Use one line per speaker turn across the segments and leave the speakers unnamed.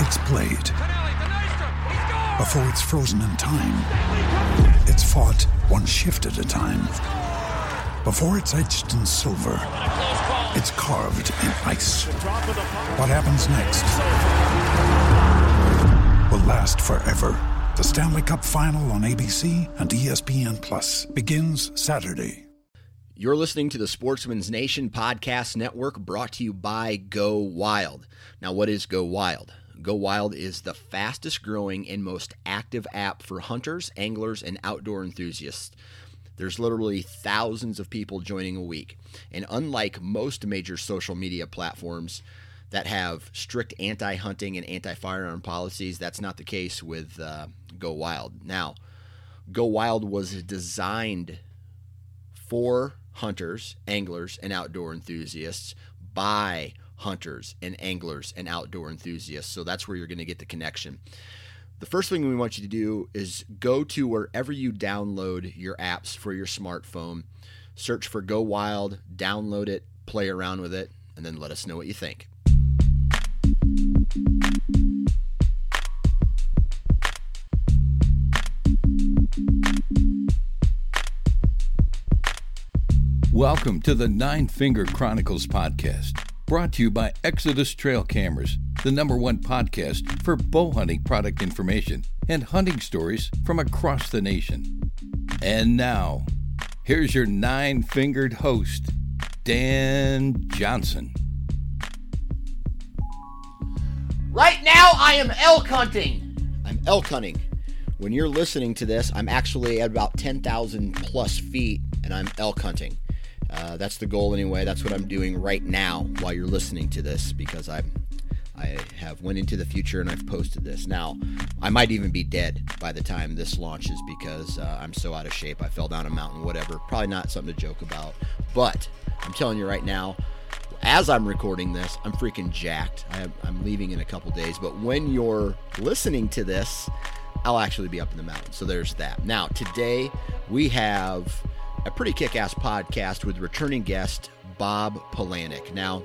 it's played. Before it's frozen in time, it's fought one shift at a time. Before it's etched in silver, it's carved in ice. What happens next will last forever. The Stanley Cup Final on ABC and ESPN Plus begins Saturday.
You're listening to the Sportsman's Nation Podcast Network brought to you by Go Wild. Now, what is Go Wild? Go Wild is the fastest growing and most active app for hunters, anglers, and outdoor enthusiasts. There's literally thousands of people joining a week. And unlike most major social media platforms that have strict anti hunting and anti firearm policies, that's not the case with uh, Go Wild. Now, Go Wild was designed for hunters, anglers, and outdoor enthusiasts by hunters and anglers and outdoor enthusiasts. So that's where you're going to get the connection. The first thing we want you to do is go to wherever you download your apps for your smartphone, search for Go Wild, download it, play around with it, and then let us know what you think.
Welcome to the Nine Finger Chronicles podcast, brought to you by Exodus Trail Cameras, the number one podcast for bow hunting product information and hunting stories from across the nation. And now, here's your nine fingered host, Dan Johnson.
Right now, I am elk hunting. I'm elk hunting. When you're listening to this, I'm actually at about 10,000 plus feet and I'm elk hunting. Uh, that's the goal anyway. That's what I'm doing right now while you're listening to this because I I have went into the future and I've posted this. Now, I might even be dead by the time this launches because uh, I'm so out of shape. I fell down a mountain, whatever. Probably not something to joke about. But I'm telling you right now, as I'm recording this, I'm freaking jacked. I am leaving in a couple days. But when you're listening to this, I'll actually be up in the mountains. So there's that. Now, today we have a pretty kick ass podcast with returning guest Bob Polanic. Now,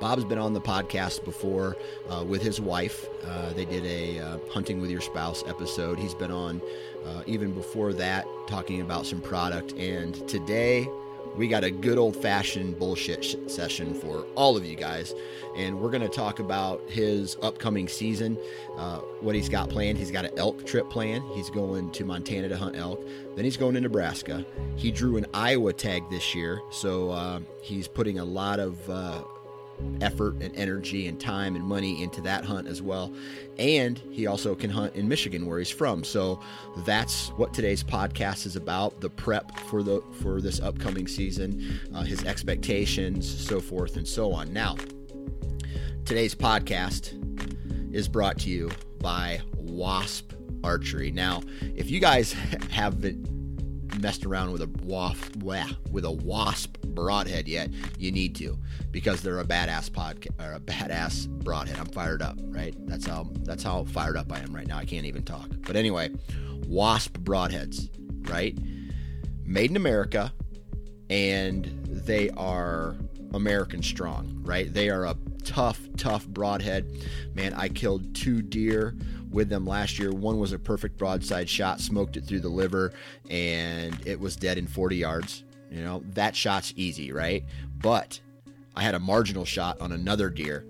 Bob's been on the podcast before uh, with his wife. Uh, they did a uh, Hunting with Your Spouse episode. He's been on uh, even before that talking about some product. And today we got a good old fashioned bullshit sh- session for all of you guys. And we're going to talk about his upcoming season, uh, what he's got planned. He's got an elk trip planned. He's going to Montana to hunt elk. Then he's going to Nebraska. He drew an Iowa tag this year. So uh, he's putting a lot of uh, effort and energy and time and money into that hunt as well. And he also can hunt in Michigan where he's from. So that's what today's podcast is about, the prep for the for this upcoming season, uh, his expectations, so forth and so on. Now, today's podcast is brought to you by Wasp Archery. Now, if you guys haven't messed around with a wasp with a wasp broadhead yet, you need to because they're a badass podcast or a badass broadhead. I'm fired up, right? That's how that's how fired up I am right now. I can't even talk. But anyway, wasp broadheads, right? Made in America, and they are American strong, right? They are a tough, tough broadhead. Man, I killed two deer with them last year. One was a perfect broadside shot, smoked it through the liver, and it was dead in 40 yards. You know, that shot's easy, right? But I had a marginal shot on another deer,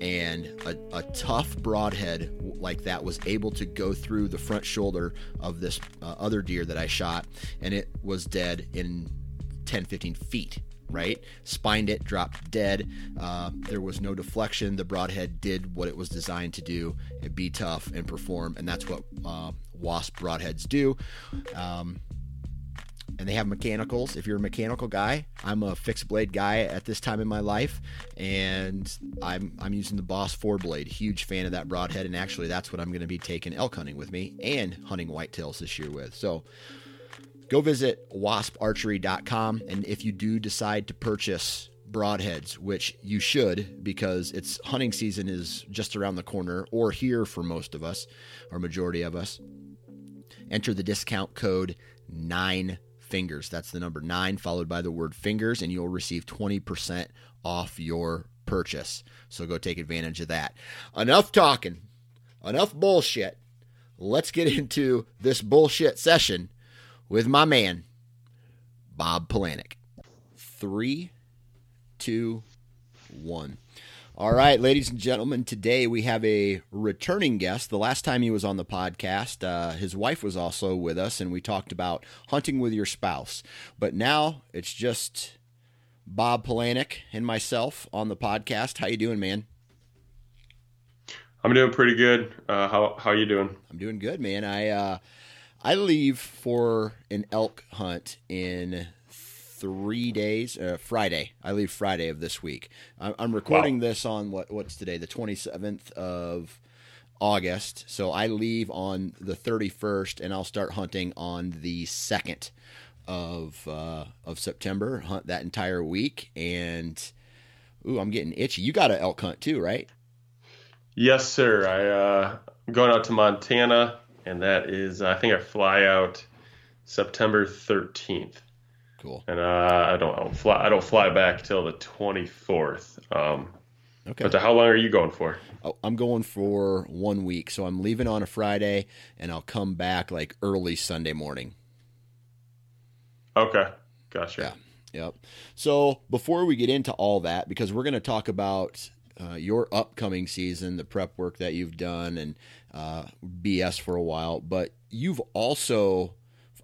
and a, a tough broadhead like that was able to go through the front shoulder of this uh, other deer that I shot, and it was dead in 10, 15 feet right? Spined it, dropped dead. Uh, there was no deflection. The broadhead did what it was designed to do and be tough and perform, and that's what uh, Wasp broadheads do. Um, and they have mechanicals. If you're a mechanical guy, I'm a fixed blade guy at this time in my life, and I'm I'm using the Boss four blade. Huge fan of that broadhead, and actually that's what I'm going to be taking elk hunting with me and hunting whitetails this year with. So go visit wasparchery.com. And if you do decide to purchase broadheads, which you should because it's hunting season is just around the corner or here for most of us or majority of us, enter the discount code 9 fingers. That's the number 9 followed by the word fingers and you'll receive 20% off your purchase. So go take advantage of that. Enough talking. Enough bullshit. Let's get into this bullshit session with my man, Bob Polanic. Three, two, one. All right, ladies and gentlemen, today we have a returning guest. The last time he was on the podcast, uh, his wife was also with us, and we talked about hunting with your spouse. But now it's just Bob Polanic and myself on the podcast. How you doing, man?
I'm doing pretty good. Uh, how how you doing?
I'm doing good, man. I uh, I leave for an elk hunt in three days. Uh, Friday. I leave Friday of this week. I'm recording wow. this on what what's today, the 27th of August. So I leave on the 31st, and I'll start hunting on the second of uh, of September. Hunt that entire week, and ooh, I'm getting itchy. You got an elk hunt too, right?
Yes, sir. I uh, I'm going out to Montana and that is I think I fly out September 13th.
Cool.
And uh, I don't I don't fly I don't fly back till the 24th. Um, okay. But how long are you going for?
Oh, I'm going for one week, so I'm leaving on a Friday, and I'll come back like early Sunday morning.
Okay, gotcha.
Yeah. Yep. So before we get into all that, because we're going to talk about uh, your upcoming season, the prep work that you've done, and uh, BS for a while. But you've also,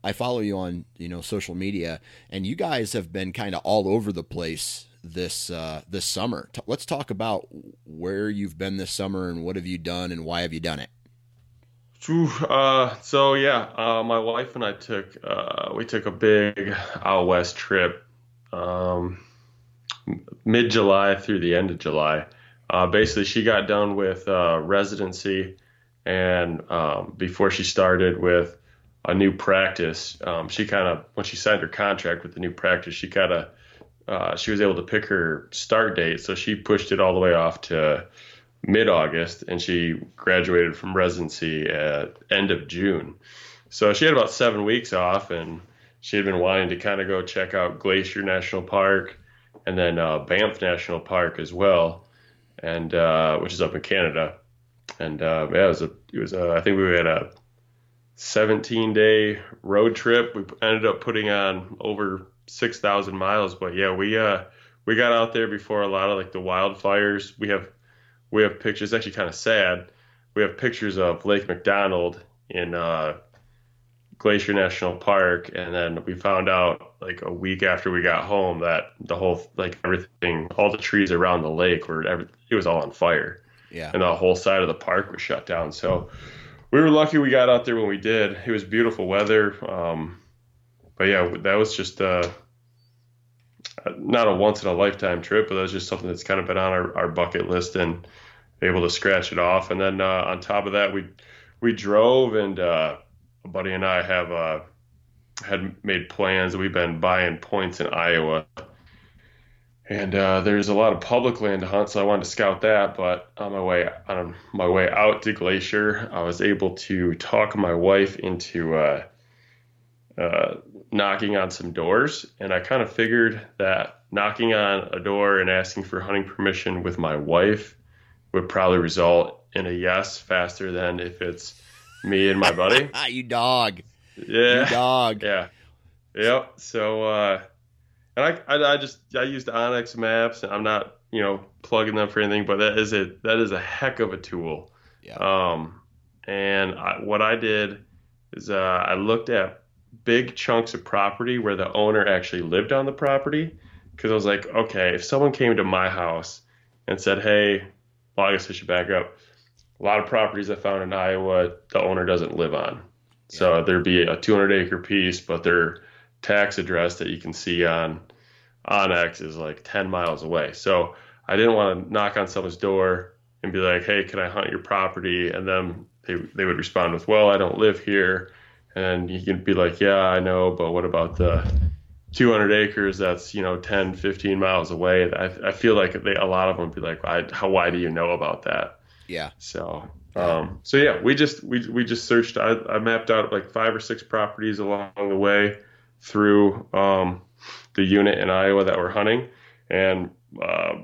I follow you on you know social media, and you guys have been kind of all over the place this uh, this summer. T- let's talk about where you've been this summer and what have you done and why have you done it.
Uh, so yeah, uh, my wife and I took uh, we took a big out west trip, um, mid July through the end of July, uh, basically she got done with uh, residency and um, before she started with a new practice um, she kind of when she signed her contract with the new practice she kind of uh, she was able to pick her start date so she pushed it all the way off to mid-august and she graduated from residency at end of june so she had about seven weeks off and she had been wanting to kind of go check out glacier national park and then uh, banff national park as well and uh, which is up in Canada. And uh, yeah, it was a, it was a, I think we had a 17 day road trip. We ended up putting on over 6,000 miles, but yeah, we uh we got out there before a lot of like the wildfires. We have we have pictures. Actually, kind of sad. We have pictures of Lake McDonald in uh, Glacier National Park, and then we found out like a week after we got home that the whole like everything, all the trees around the lake were every, it was all on fire.
Yeah,
and the whole side of the park was shut down. So we were lucky we got out there when we did. It was beautiful weather. Um, but yeah, that was just uh, not a once in a lifetime trip, but that was just something that's kind of been on our, our bucket list and able to scratch it off. And then uh, on top of that, we we drove and uh, a buddy and I have uh, had made plans. We've been buying points in Iowa, and uh, there's a lot of public land to hunt, so I wanted to scout that. But on my way on my way out to Glacier, I was able to talk my wife into uh, uh, knocking on some doors, and I kind of figured that knocking on a door and asking for hunting permission with my wife would probably result in a yes faster than if it's me and my buddy.
Ah you dog.
Yeah.
You dog.
Yeah. Yep. So uh, and I, I, I just I used onX Maps, and I'm not you know plugging them for anything, but that is a that is a heck of a tool.
Yeah.
Um, and I, what I did is uh, I looked at big chunks of property where the owner actually lived on the property because I was like, okay, if someone came to my house and said, hey, well, I guess I should back up. A lot of properties I found in Iowa, the owner doesn't live on. So there'd be a 200 acre piece, but their tax address that you can see on onX is like 10 miles away. So I didn't want to knock on someone's door and be like, hey, can I hunt your property? And then they, they would respond with, well, I don't live here. And you can be like, yeah, I know, but what about the 200 acres that's, you know, 10, 15 miles away? I, I feel like they, a lot of them would be like, I, how, why do you know about that?
Yeah.
So, um, so yeah, we just, we, we just searched, I, I mapped out like five or six properties along the way through, um, the unit in Iowa that we're hunting. And, uh,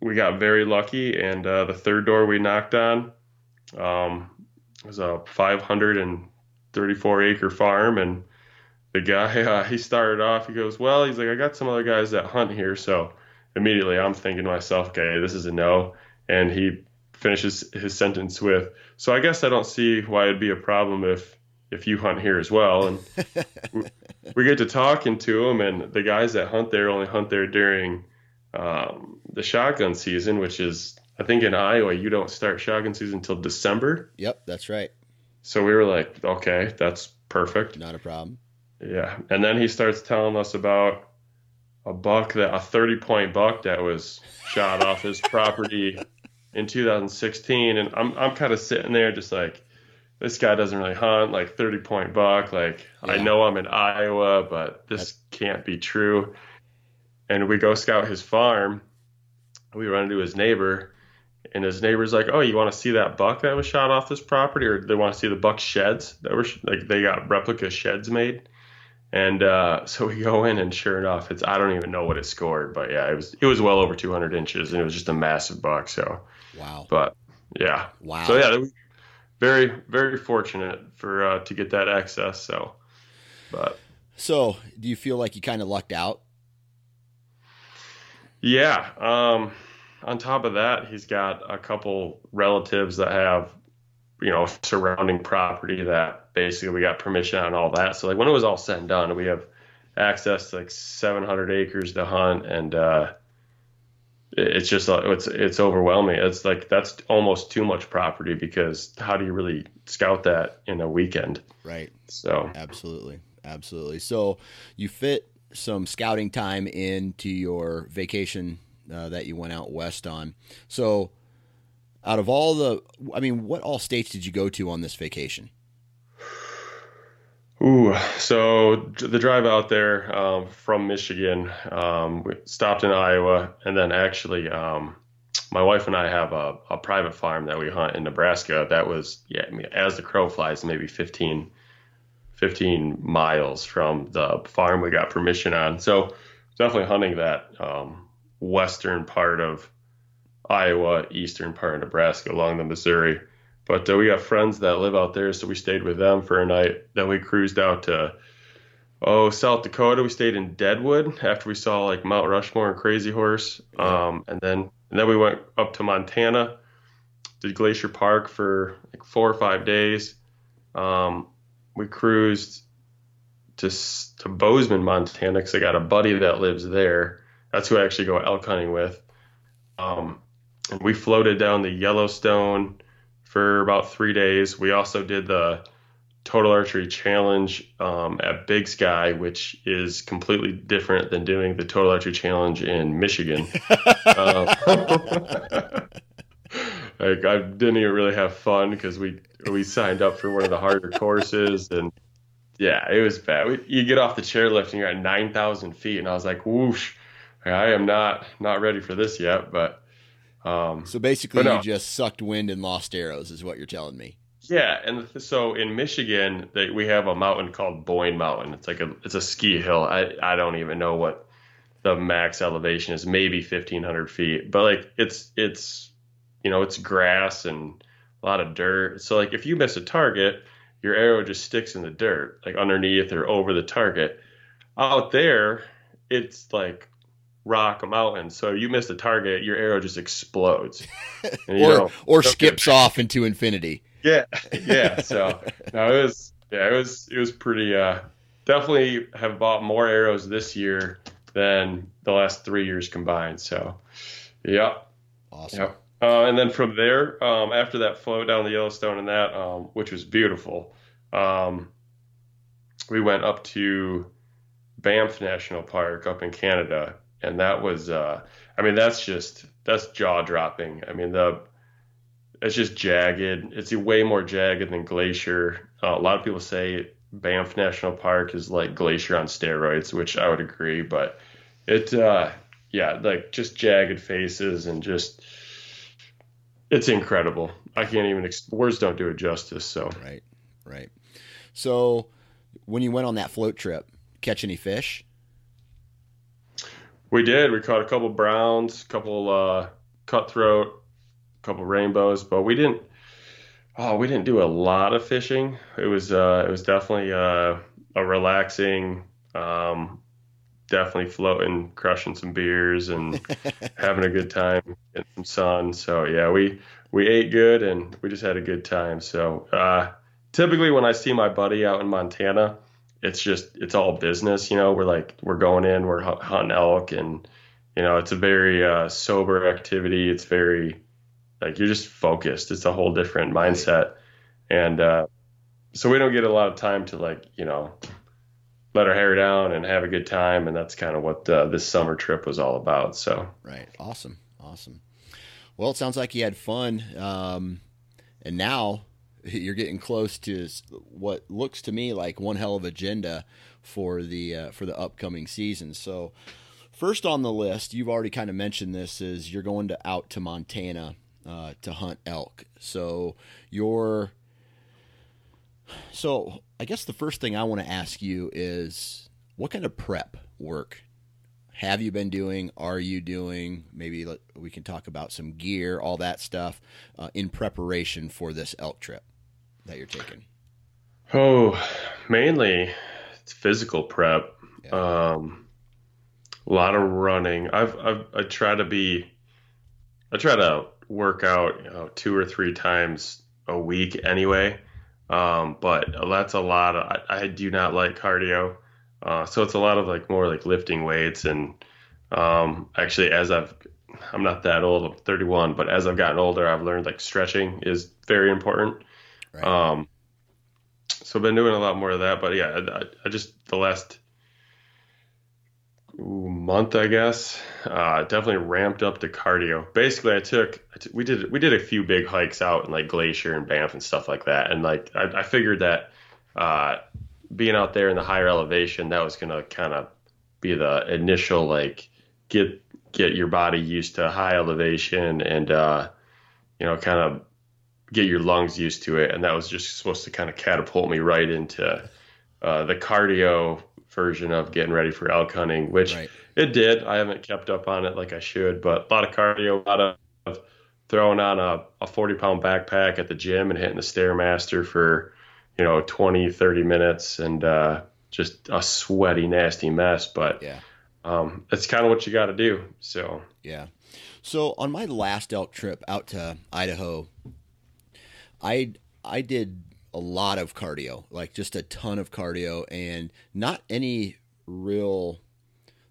we got very lucky. And, uh, the third door we knocked on, um, was a 534 acre farm. And the guy, uh, he started off, he goes, well, he's like, I got some other guys that hunt here. So immediately I'm thinking to myself, okay, this is a no. And he finishes his sentence with, so I guess I don't see why it'd be a problem if, if you hunt here as well. And we get to talking to them, and the guys that hunt there only hunt there during, um, the shotgun season, which is I think in Iowa you don't start shotgun season until December.
Yep, that's right.
So we were like, okay, that's perfect.
Not a problem.
Yeah. And then he starts telling us about a buck that a 30 point buck that was shot off his property in 2016 and I'm I'm kind of sitting there just like this guy doesn't really hunt like 30 point buck like I know I'm in Iowa but this can't be true. And we go scout his farm. We run into his neighbor and his neighbor's like, "Oh, you want to see that buck that was shot off this property, or they want to see the buck sheds that were sh- like they got replica sheds made?" And uh, so we go in, and sure enough, it's I don't even know what it scored, but yeah, it was it was well over 200 inches, and it was just a massive buck. So,
Wow.
but yeah,
Wow.
so yeah, very very fortunate for uh, to get that access. So, but
So, do you feel like you kind of lucked out?
Yeah. Um, on top of that, he's got a couple relatives that have, you know, surrounding property that basically we got permission on all that. So like when it was all said and done, we have access to like 700 acres to hunt, and uh, it's just uh, it's it's overwhelming. It's like that's almost too much property because how do you really scout that in a weekend?
Right.
So
Absolutely. Absolutely. So, you fit some scouting time into your vacation uh, that you went out west on. So, out of all the, I mean, what all states did you go to on this vacation?
Ooh, so the drive out there um, from Michigan, um, we stopped in Iowa, and then actually, um, my wife and I have a, a private farm that we hunt in Nebraska. That was, yeah, I mean, as the crow flies, maybe 15, 15 miles from the farm we got permission on. So definitely hunting that um, western part of Iowa, eastern part of Nebraska along the Missouri. But uh, we got friends that live out there, so we stayed with them for a night. Then we cruised out to oh South Dakota. We stayed in Deadwood after we saw like Mount Rushmore and Crazy Horse. Um, and then and then we went up to Montana, did Glacier Park for like four or five days. Um, we cruised to to Bozeman, Montana, because I got a buddy that lives there. That's who I actually go elk hunting with. Um, and we floated down the Yellowstone for about three days. We also did the Total Archery Challenge um, at Big Sky, which is completely different than doing the Total Archery Challenge in Michigan. um, like I didn't even really have fun because we we signed up for one of the harder courses and yeah, it was bad. We, you get off the chairlift and you're at nine thousand feet, and I was like, whoosh, I am not not ready for this yet, but. Um,
So basically,
no.
you just sucked wind and lost arrows, is what you're telling me.
Yeah, and so in Michigan, they, we have a mountain called Boyne Mountain. It's like a it's a ski hill. I I don't even know what the max elevation is. Maybe fifteen hundred feet, but like it's it's you know it's grass and a lot of dirt. So like if you miss a target, your arrow just sticks in the dirt, like underneath or over the target. Out there, it's like rock a mountain. So you miss the target, your arrow just explodes,
and, or know, or skips off into infinity.
Yeah, yeah. So no, it was yeah, it was it was pretty. uh Definitely have bought more arrows this year than the last three years combined. So, yeah,
awesome.
Yep. Uh, and then from there, um, after that float down the Yellowstone and that, um, which was beautiful, um, we went up to Banff National Park up in Canada, and that was, uh, I mean, that's just that's jaw dropping. I mean, the it's just jagged. It's way more jagged than Glacier. Uh, a lot of people say Banff National Park is like Glacier on steroids, which I would agree, but it, uh, yeah, like just jagged faces and just it's incredible. I can't even words don't do it justice. So
right, right. So when you went on that float trip, catch any fish?
We did. We caught a couple browns, a couple uh, cutthroat, a couple rainbows, but we didn't. Oh, we didn't do a lot of fishing. It was uh, it was definitely uh, a relaxing, um, definitely floating, crushing some beers and having a good time, getting some sun. So yeah, we we ate good and we just had a good time. So uh, typically when I see my buddy out in Montana, it's just it's all business. You know, we're like we're going in, we're hunting elk, and you know it's a very uh, sober activity. It's very like you're just focused. It's a whole different mindset, and uh, so we don't get a lot of time to like you know let our hair down and have a good time. And that's kind of what uh, this summer trip was all about. So,
right. Awesome. Awesome. Well, it sounds like you had fun. Um, and now you're getting close to what looks to me like one hell of agenda for the, uh, for the upcoming season. So first on the list, you've already kind of mentioned this is you're going to out to Montana, uh, to hunt elk. So you're, so I guess the first thing I want to ask you is what kind of prep work have you been doing? Are you doing? Maybe we can talk about some gear, all that stuff, uh, in preparation for this elk trip that you're taking.
Oh, mainly it's physical prep. Yeah. Um, a lot of running. I've, I've I try to be. I try to work out you know, two or three times a week anyway. Um, but that's a lot. Of, I, I do not like cardio, uh, so it's a lot of like more like lifting weights and um, actually as I've I'm not that old. I'm 31, but as I've gotten older, I've learned like stretching is very important. Right. Um, so I've been doing a lot more of that. But yeah, I, I just the last month, I guess, uh, definitely ramped up the cardio. Basically, I took we did we did a few big hikes out in like Glacier and Banff and stuff like that, and like I, I figured that uh, being out there in the higher elevation, that was gonna kind of be the initial like get get your body used to high elevation and uh, you know kind of get your lungs used to it, and that was just supposed to kind of catapult me right into uh, the cardio version of getting ready for elk hunting, which right. it did. I haven't kept up on it like I should, but a lot of cardio, a lot of throwing on a, a 40 pound backpack at the gym and hitting the Stairmaster for, you know, 20, 30 minutes and uh, just a sweaty, nasty mess. But yeah, um, that's kind of what you got to do. So,
yeah. So on my last elk trip out to Idaho, I I did a lot of cardio, like just a ton of cardio, and not any real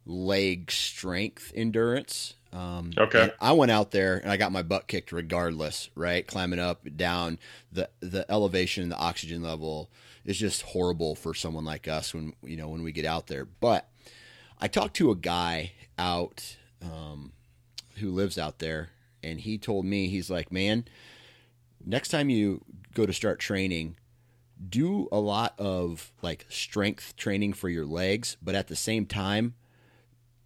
leg strength endurance. Um,
okay.
I went out there and I got my butt kicked regardless, right? Climbing up, down, the the elevation, the oxygen level is just horrible for someone like us when you know when we get out there. But I talked to a guy out um, who lives out there, and he told me he's like, man, next time you go to start training, do a lot of like strength training for your legs, but at the same time,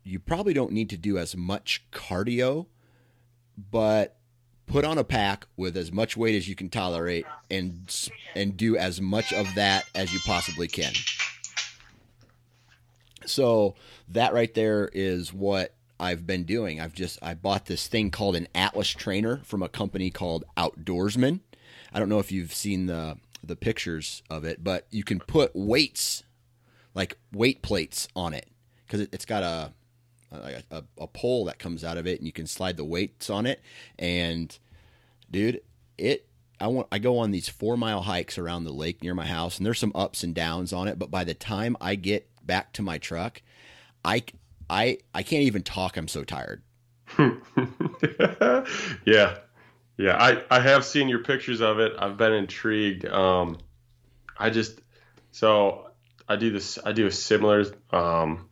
you probably don't need to do as much cardio, but put on a pack with as much weight as you can tolerate and and do as much of that as you possibly can. So that right there is what I've been doing. I've just I bought this thing called an Atlas trainer from a company called Outdoorsman. I don't know if you've seen the the pictures of it, but you can put weights like weight plates on it. because it, has got a, a a pole that comes out of it, and you can slide the weights on it. And dude, it I want I go on these four mile hikes around the lake near my house, and there's some ups and downs on it. But by the time I get back to my truck, I I I can't even talk. I'm so tired.
yeah, yeah. I I have seen your pictures of it. I've been intrigued. Um, I just so I do this. I do a similar um,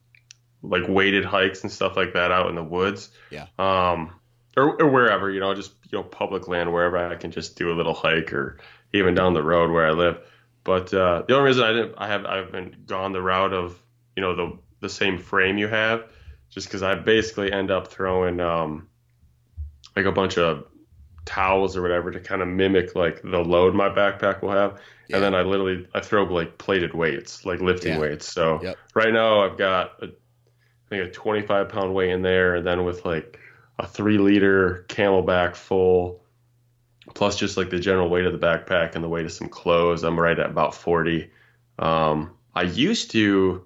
like weighted hikes and stuff like that out in the woods.
Yeah.
Um, or, or wherever you know, just you know, public land wherever I can just do a little hike, or even down the road where I live. But uh, the only reason I didn't, I have, I haven't gone the route of you know the the same frame you have, just because I basically end up throwing um, like a bunch of towels or whatever to kind of mimic like the load my backpack will have. Yeah. And then I literally I throw like plated weights, like lifting yeah. weights. So yep. right now I've got a, I think a 25 pound weight in there, and then with like a three liter CamelBak full, plus just like the general weight of the backpack and the weight of some clothes, I'm right at about 40. Um, I used to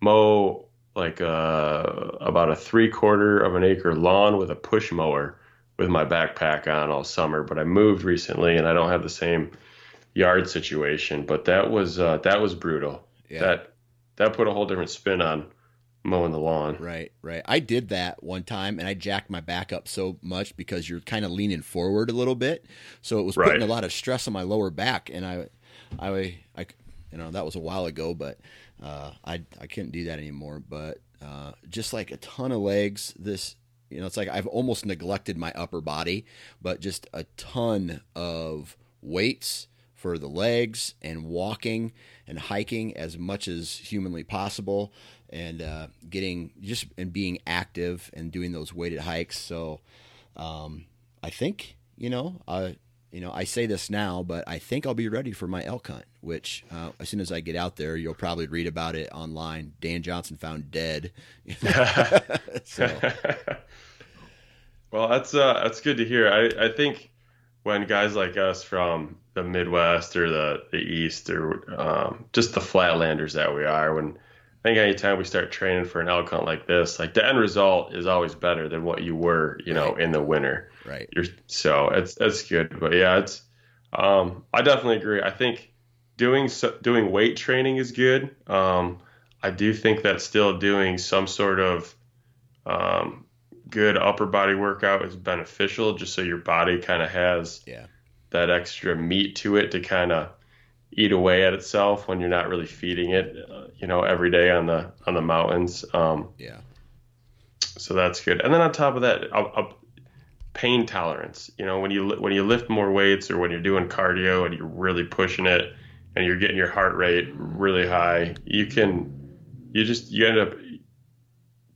mow like a, uh, about a three quarter of an acre lawn with a push mower with my backpack on all summer, but I moved recently and I don't have the same yard situation. But that was uh, that was brutal. Yeah. That that put a whole different spin on mowing the lawn.
Right, right. I did that one time and I jacked my back up so much because you're kind of leaning forward a little bit. So it was putting right. a lot of stress on my lower back and I I I you know, that was a while ago, but uh, I I couldn't do that anymore. But uh, just like a ton of legs, this you know, it's like I've almost neglected my upper body, but just a ton of weights for the legs and walking and hiking as much as humanly possible and uh, getting just and being active and doing those weighted hikes. So um, I think you know I you know I say this now, but I think I'll be ready for my elk hunt. Which uh, as soon as I get out there, you'll probably read about it online. Dan Johnson found dead.
well, that's uh, that's good to hear. I I think when guys like us from the Midwest or the the East or um, just the flatlanders that we are, when I think anytime we start training for an elk hunt like this, like the end result is always better than what you were, you know, right. in the winter.
Right.
You're, so it's that's good. But yeah, it's um, I definitely agree. I think doing doing weight training is good. Um, I do think that still doing some sort of um, good upper body workout is beneficial, just so your body kind of has
yeah.
that extra meat to it to kind of eat away at itself when you're not really feeding it, uh, you know, every day on the on the mountains. Um,
yeah.
So that's good. And then on top of that, a, pain tolerance. You know, when you when you lift more weights or when you're doing cardio and you're really pushing it and you're getting your heart rate really high, you can you just you end up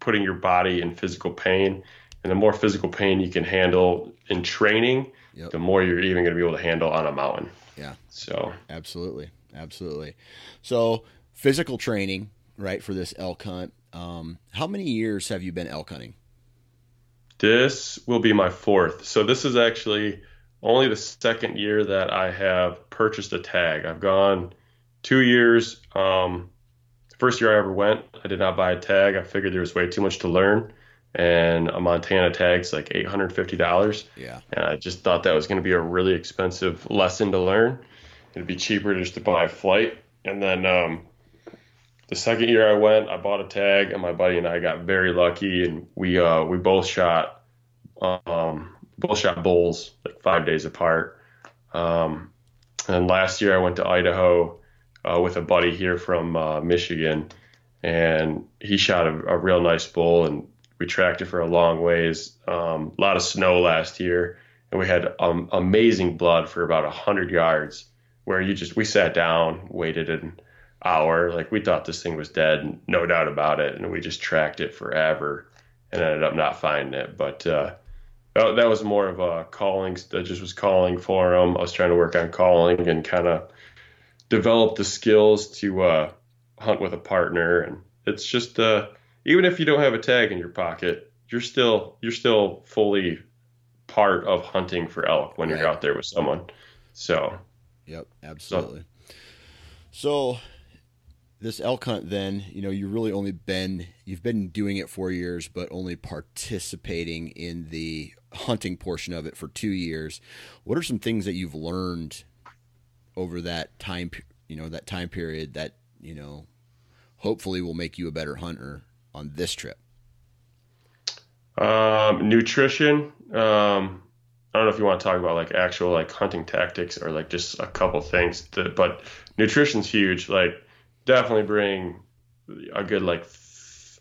putting your body in physical pain. And the more physical pain you can handle in training, yep. the more you're even going to be able to handle on a mountain.
Yeah.
So
absolutely, absolutely. So physical training, right, for this elk hunt. Um, how many years have you been elk hunting?
This will be my fourth. So this is actually only the second year that I have purchased a tag. I've gone two years. Um, the first year I ever went, I did not buy a tag. I figured there was way too much to learn and a Montana tag's like eight hundred fifty dollars.
Yeah,
and I just thought that was going to be a really expensive lesson to learn. It'd be cheaper just to buy a flight. And then um, the second year I went, I bought a tag, and my buddy and I got very lucky, and we uh, we both shot um, both shot bulls like five days apart. Um, and last year I went to Idaho uh, with a buddy here from uh, Michigan, and he shot a, a real nice bull, and we tracked it for a long ways. Um, a lot of snow last year, and we had um, amazing blood for about hundred yards. Where you just we sat down, waited an hour, like we thought this thing was dead, no doubt about it, and we just tracked it forever, and ended up not finding it. But uh, that, was more of a calling. That just was calling for him. I was trying to work on calling and kind of develop the skills to uh, hunt with a partner, and it's just uh, even if you don't have a tag in your pocket, you're still you're still fully part of hunting for elk when right. you're out there with someone. So,
yep, absolutely. So, so this elk hunt, then you know you really only been you've been doing it four years, but only participating in the hunting portion of it for two years. What are some things that you've learned over that time? You know that time period that you know hopefully will make you a better hunter on this trip.
Um, nutrition. Um, I don't know if you want to talk about like actual like hunting tactics or like just a couple things, to, but nutrition's huge. Like definitely bring a good like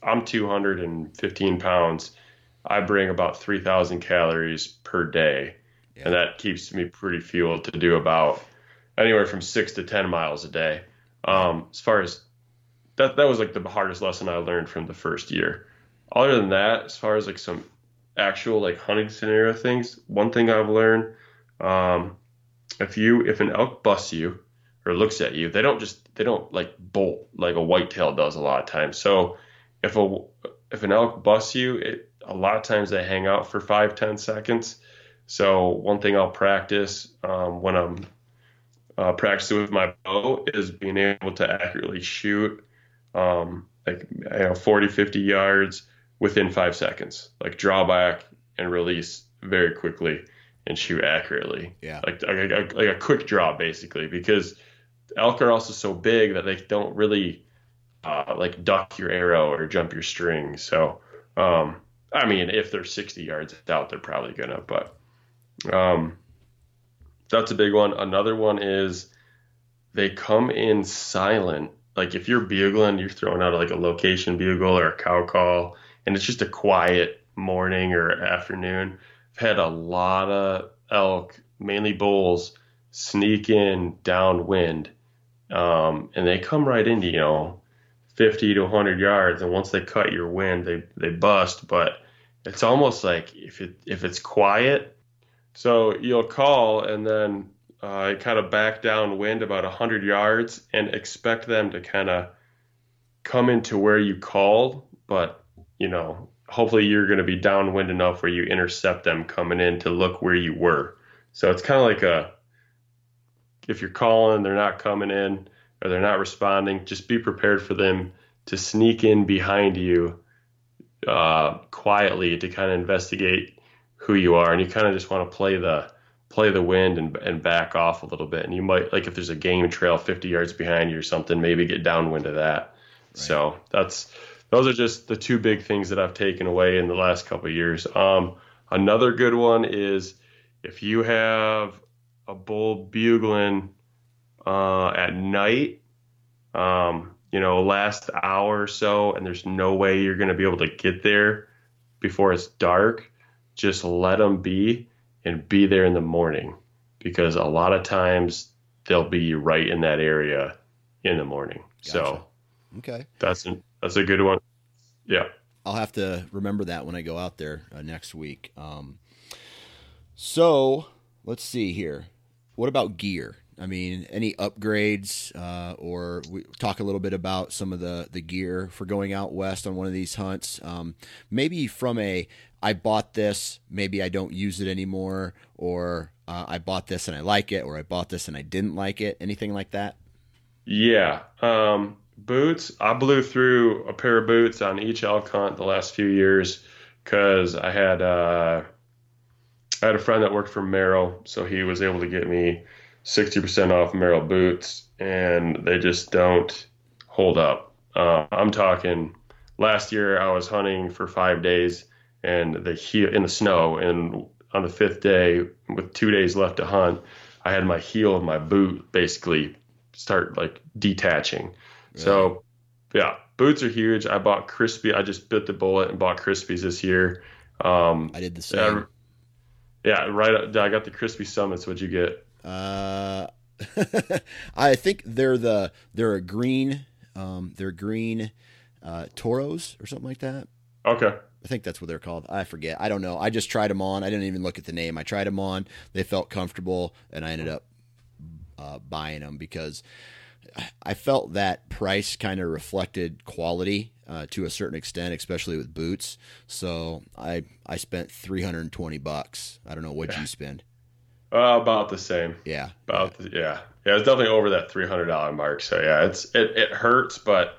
I'm 215 pounds. I bring about 3,000 calories per day, yeah. and that keeps me pretty fueled to do about anywhere from six to 10 miles a day. Um, as far as that, that was like the hardest lesson I learned from the first year. Other than that, as far as like some actual like hunting scenario things, one thing I've learned, um, if you if an elk busts you or looks at you, they don't just they don't like bolt like a whitetail does a lot of times. So if a if an elk busts you, it, a lot of times they hang out for five ten seconds. So one thing I'll practice um, when I'm uh, practicing with my bow is being able to accurately shoot um, like you know 40 50 yards within five seconds, like draw back and release very quickly and shoot accurately.
Yeah.
Like, like, a, like a quick draw, basically, because elk are also so big that they don't really uh, like duck your arrow or jump your string. So, um, I mean, if they're 60 yards out, they're probably gonna, but um, that's a big one. Another one is they come in silent. Like if you're bugling, you're throwing out like a location bugle or a cow call, and it's just a quiet morning or afternoon. I've had a lot of elk, mainly bulls, sneak in downwind, um, and they come right into you know 50 to 100 yards, and once they cut your wind, they they bust. But it's almost like if it if it's quiet, so you'll call and then uh, kind of back downwind about 100 yards and expect them to kind of come into where you called, but you know, hopefully you're going to be downwind enough where you intercept them coming in to look where you were. So it's kind of like a if you're calling, they're not coming in or they're not responding, just be prepared for them to sneak in behind you uh, quietly to kind of investigate who you are, and you kind of just want to play the play the wind and, and back off a little bit. And you might like if there's a game trail 50 yards behind you or something, maybe get downwind of that. Right. So that's those are just the two big things that I've taken away in the last couple of years. Um, another good one is if you have a bull bugling uh, at night, um, you know, last hour or so, and there's no way you're going to be able to get there before it's dark, just let them be and be there in the morning because a lot of times they'll be right in that area in the morning. Gotcha. So,
okay,
that's an, that's a good one. Yeah.
I'll have to remember that when I go out there uh, next week. Um, so let's see here. What about gear? I mean, any upgrades, uh, or we talk a little bit about some of the the gear for going out west on one of these hunts. Um, maybe from a I bought this, maybe I don't use it anymore, or uh, I bought this and I like it, or I bought this and I didn't like it. Anything like that?
Yeah. Um, boots, I blew through a pair of boots on each elk hunt the last few years because I had uh, I had a friend that worked for Merrell, so he was able to get me 60% off Merrell boots, and they just don't hold up. Uh, I'm talking last year I was hunting for five days and the heel in the snow, and on the fifth day, with two days left to hunt, I had my heel of my boot basically start like detaching so, yeah, boots are huge. I bought Crispi. I just bit the bullet and bought Crispis this year. Um,
I did the same.
yeah, right. I got the Crispi Summits. What'd you get?
Uh, I think they're the they're a green. Um, they're green uh, toros or something like that.
Okay.
I think that's what they're called. I forget. I don't know. I just tried them on. I didn't even look at the name. I tried them on. They felt comfortable, and I ended up uh, buying them because I felt that price kind of reflected quality uh, to a certain extent, especially with boots. So I I spent 320 bucks. I don't know what you spend.
Uh, about the same.
Yeah.
About the, yeah. Yeah, it's definitely over that three hundred dollar mark. So yeah, it's it, it hurts, but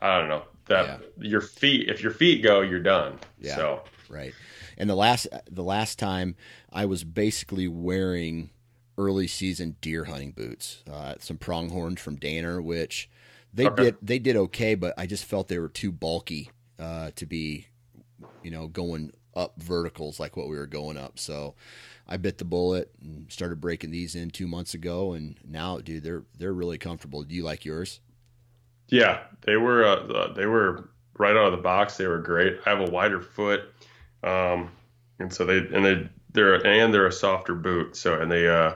I don't know that
Yeah.
your feet. If your feet go, you're done.
Yeah.
So
Right. And the last the last time I was basically wearing early season deer hunting boots, uh, some pronghorns from Danner, which they
Okay.
did they did okay, but I just felt they were too bulky uh, to be, you know, going up verticals like what we were going up. So I bit the bullet and started breaking these in two months ago, and now, dude, they're they're really comfortable. Do you like yours?
Yeah, they were uh, they were right out of the box. They were great. I have a wider foot, um, and so they and they they're and they're a softer boot. So and they uh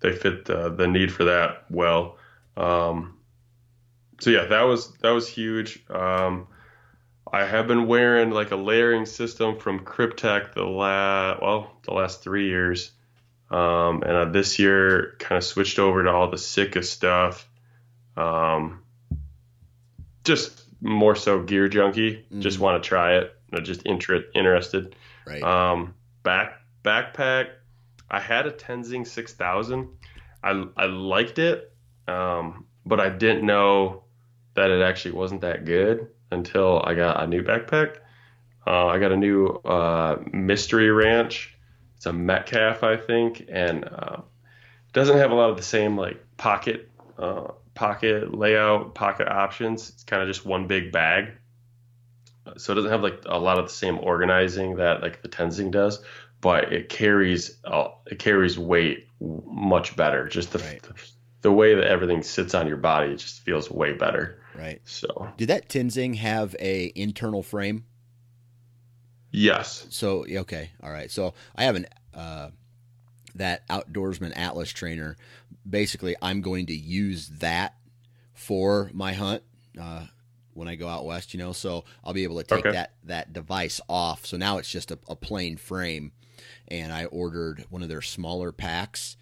they fit uh, the need for that well. Um, so yeah, that was that was huge. Um, I have been wearing like a layering system from Kryptek the last well the last three years, um, and uh, this year kind of switched over to all the Sitka stuff. Um, just more so gear junkie. Just
Mhm.
want to try it. I'm just inter- interested.
Right.
Um, back backpack. I had a Tenzing 6000. I I liked it, um, but I didn't know that it actually wasn't that good until I got a new backpack. Uh, I got a new uh, Mystery Ranch. It's a Metcalf, I think, and uh, doesn't have a lot of the same like pocket uh, pocket layout, pocket options. It's kind of just one big bag so it doesn't have like a lot of the same organizing that like the Tenzing does, but it carries uh, it carries weight much better. Just the
Right.
the way that everything sits on your body it just feels way better.
right.
So
Did that Tenzing have a internal frame?
yes,
So okay, all right. So I have an uh, that outdoorsman Atlas trainer. Basically, I'm going to use that for my hunt uh, when I go out west. You know, so I'll be able to take
Okay.
that that device off. So now it's just a, a plain frame, and I ordered one of their smaller packs.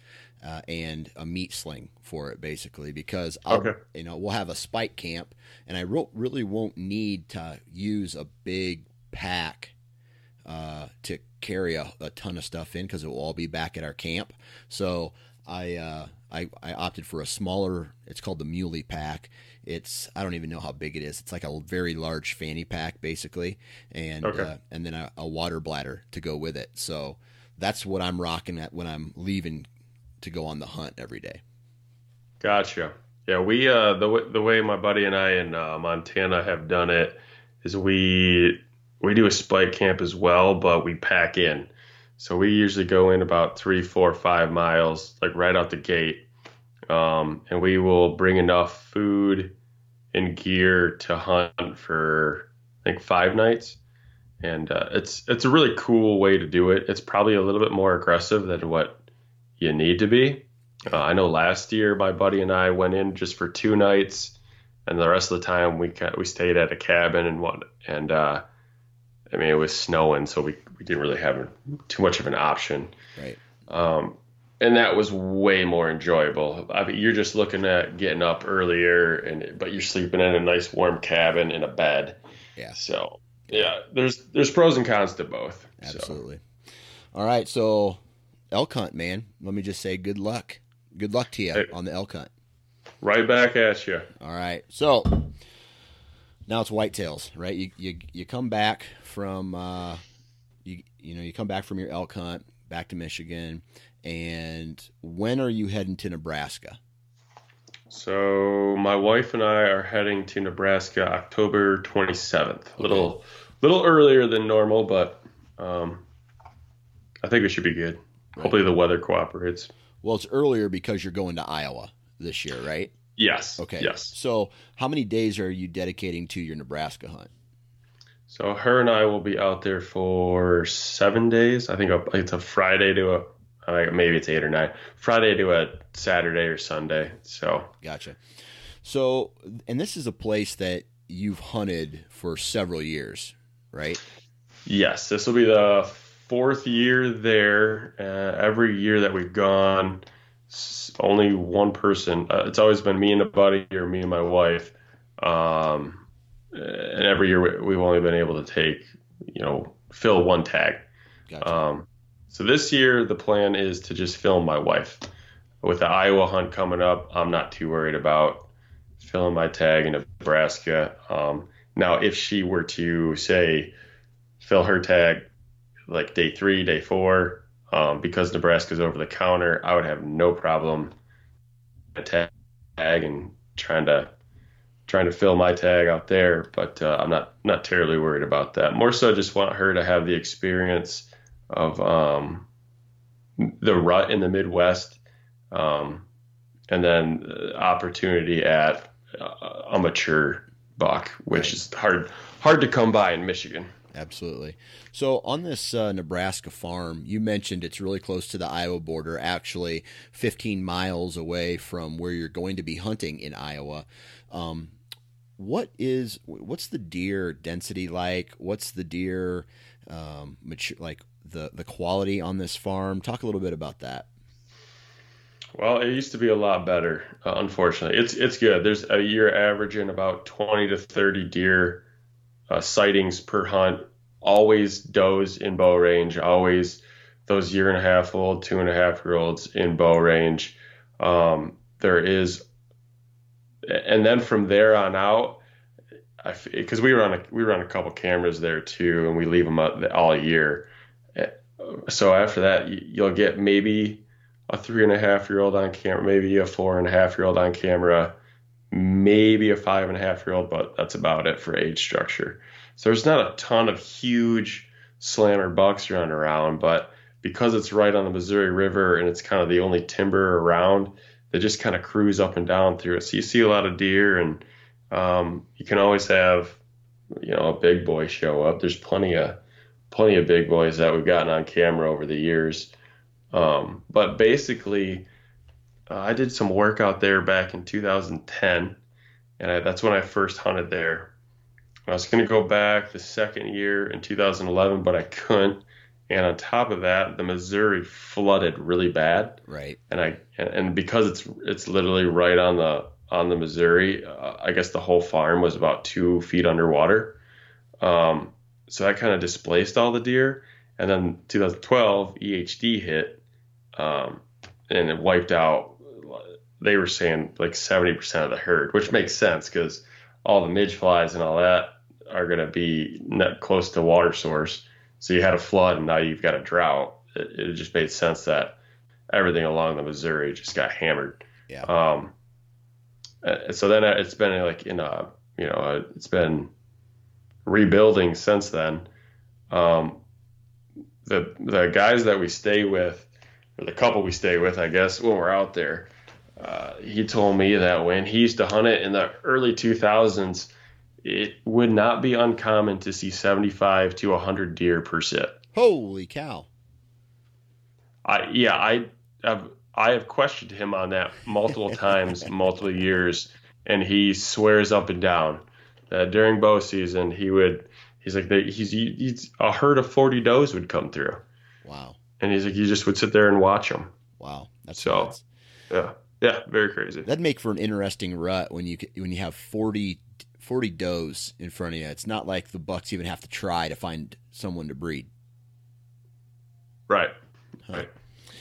Uh, and a meat sling for it basically because I'll,
Okay.
you know we'll have a spike camp and I ro- really won't need to use a big pack uh, to carry a, a ton of stuff in because it will all be back at our camp. So I, uh, I I opted for a smaller. It's called the Muley pack. It's I don't even know how big it is. It's like a very large fanny pack basically, and
Okay.
uh, and then a, a water bladder to go with it. So that's what I'm rocking at when I'm leaving to go on the hunt every day.
gotcha. Yeah, we uh the the way my buddy and I in uh, Montana have done it is we we do a spike camp as well, but we pack in. So we usually go in about three, four, five miles, like right out the gate, um, and we will bring enough food and gear to hunt for I think five nights. And uh, it's it's a really cool way to do it. It's probably a little bit more aggressive than what you need to be. Uh, I know last year my buddy and I went in just for two nights, and the rest of the time we we stayed at a cabin and what and uh, I mean it was snowing, so we we didn't really have too much of an option.
Right.
Um, and that was way more enjoyable. I mean, you're just looking at getting up earlier, and but you're sleeping in a nice warm cabin in a bed.
Yeah.
So yeah, there's there's pros and cons to both. So,
Absolutely. All right, so elk hunt, man. Let me just say good luck. Good luck to you
Hey.
on the elk hunt.
right back at you.
All right. So now it's whitetails, right? You you you come back from uh you you know, you come back from your elk hunt back to Michigan and when are you heading to Nebraska?
So my wife and I are heading to Nebraska October 27th. A little little earlier than normal, but um, I think we should be good. Hopefully the weather cooperates.
Well, it's earlier because you're going to Iowa this year, right?
Yes.
Okay.
Yes.
So, how many days are you dedicating to your Nebraska hunt?
So her and I will be out there for seven days. I think it's a Friday to a maybe it's eight or nine. Friday to a Saturday or Sunday. So
Gotcha. So, and this is a place that you've hunted for several years, right?
Yes, this will be the fourth year there. Uh, every year that we've gone, only one person. Uh, it's always been me and a buddy or me and my wife. Um, and every year we- we've only been able to take, you know, fill one tag.
Gotcha.
Um, So this year, the plan is to just film my wife. With the Iowa hunt coming up, I'm not too worried about filling my tag in Nebraska. Um, now, if she were to say fill her tag like day three, day four, um, because Nebraska's over the counter, I would have no problem tag and trying to trying to fill my tag out there. But uh, I'm not not terribly worried about that. More so, just want her to have the experience of um, the rut in the Midwest, um, and then opportunity at uh, a mature buck, which is hard hard to come by in Michigan.
Absolutely. So on this uh, Nebraska farm, you mentioned it's really close to the Iowa border, actually 15 miles away from where you're going to be hunting in Iowa. Um, what is what's the deer density like? What's the deer um, mature, like the the quality on this farm? Talk a little bit about that.
Well, it used to be a lot better. Uh, unfortunately, it's it's good. There's a year averaging about 20 to 30 deer uh, sightings per hunt. Always does in bow range. Always those year and a half old, two and a half year olds in bow range. Um, there is, and then from there on out, because we run a we run a couple cameras there too, and we leave them up all year. So after that, you'll get maybe a three and a half year old on camera, maybe a four and a half year old on camera, maybe a five and a half year old, but that's about it for age structure. So there's not a ton of huge slammer bucks running around, but because it's right on the Missouri River and it's kind of the only timber around, they just kind of cruise up and down through it. So you see a lot of deer, and um, you can always have, you know, a big boy show up. There's plenty of plenty of big boys that we've gotten on camera over the years. Um, but basically, uh, I did some work out there back in 2010, and I, that's when I first hunted there. I was going to go back the second year in 2011, but I couldn't. And on top of that, the Missouri flooded really bad.
Right.
And I and because it's it's literally right on the on the Missouri, uh, I guess the whole farm was about two feet underwater. Um, so that kind of displaced all the deer. And then 2012 EHD hit, um, and it wiped out. They were saying like 70% of the herd, which makes sense because all the midge flies and all that are going to be close to water source. So you had a flood and now you've got a drought. It, it just made sense that everything along the Missouri just got hammered.
Yeah.
Um, so then it's been like in a, you know, it's been rebuilding since then. Um, the the guys that we stay with, or the couple we stay with, I guess, when we're out there, uh, he told me that when he used to hunt it in the early 2000s, it would not be uncommon to see 75 to 100 deer per sit.
Holy cow!
I yeah I have I have questioned him on that multiple times, multiple years, and he swears up and down that during bow season he would he's like they, he's, he's a herd of 40 does would come through.
Wow.
And he's like you just would sit there and watch them.
Wow. That's
so
nuts.
yeah yeah very crazy.
That'd make for an interesting rut when you when you have 40 40 does in front of you. It's not like the bucks even have to try to find someone to breed.
Right.
Huh.
Right.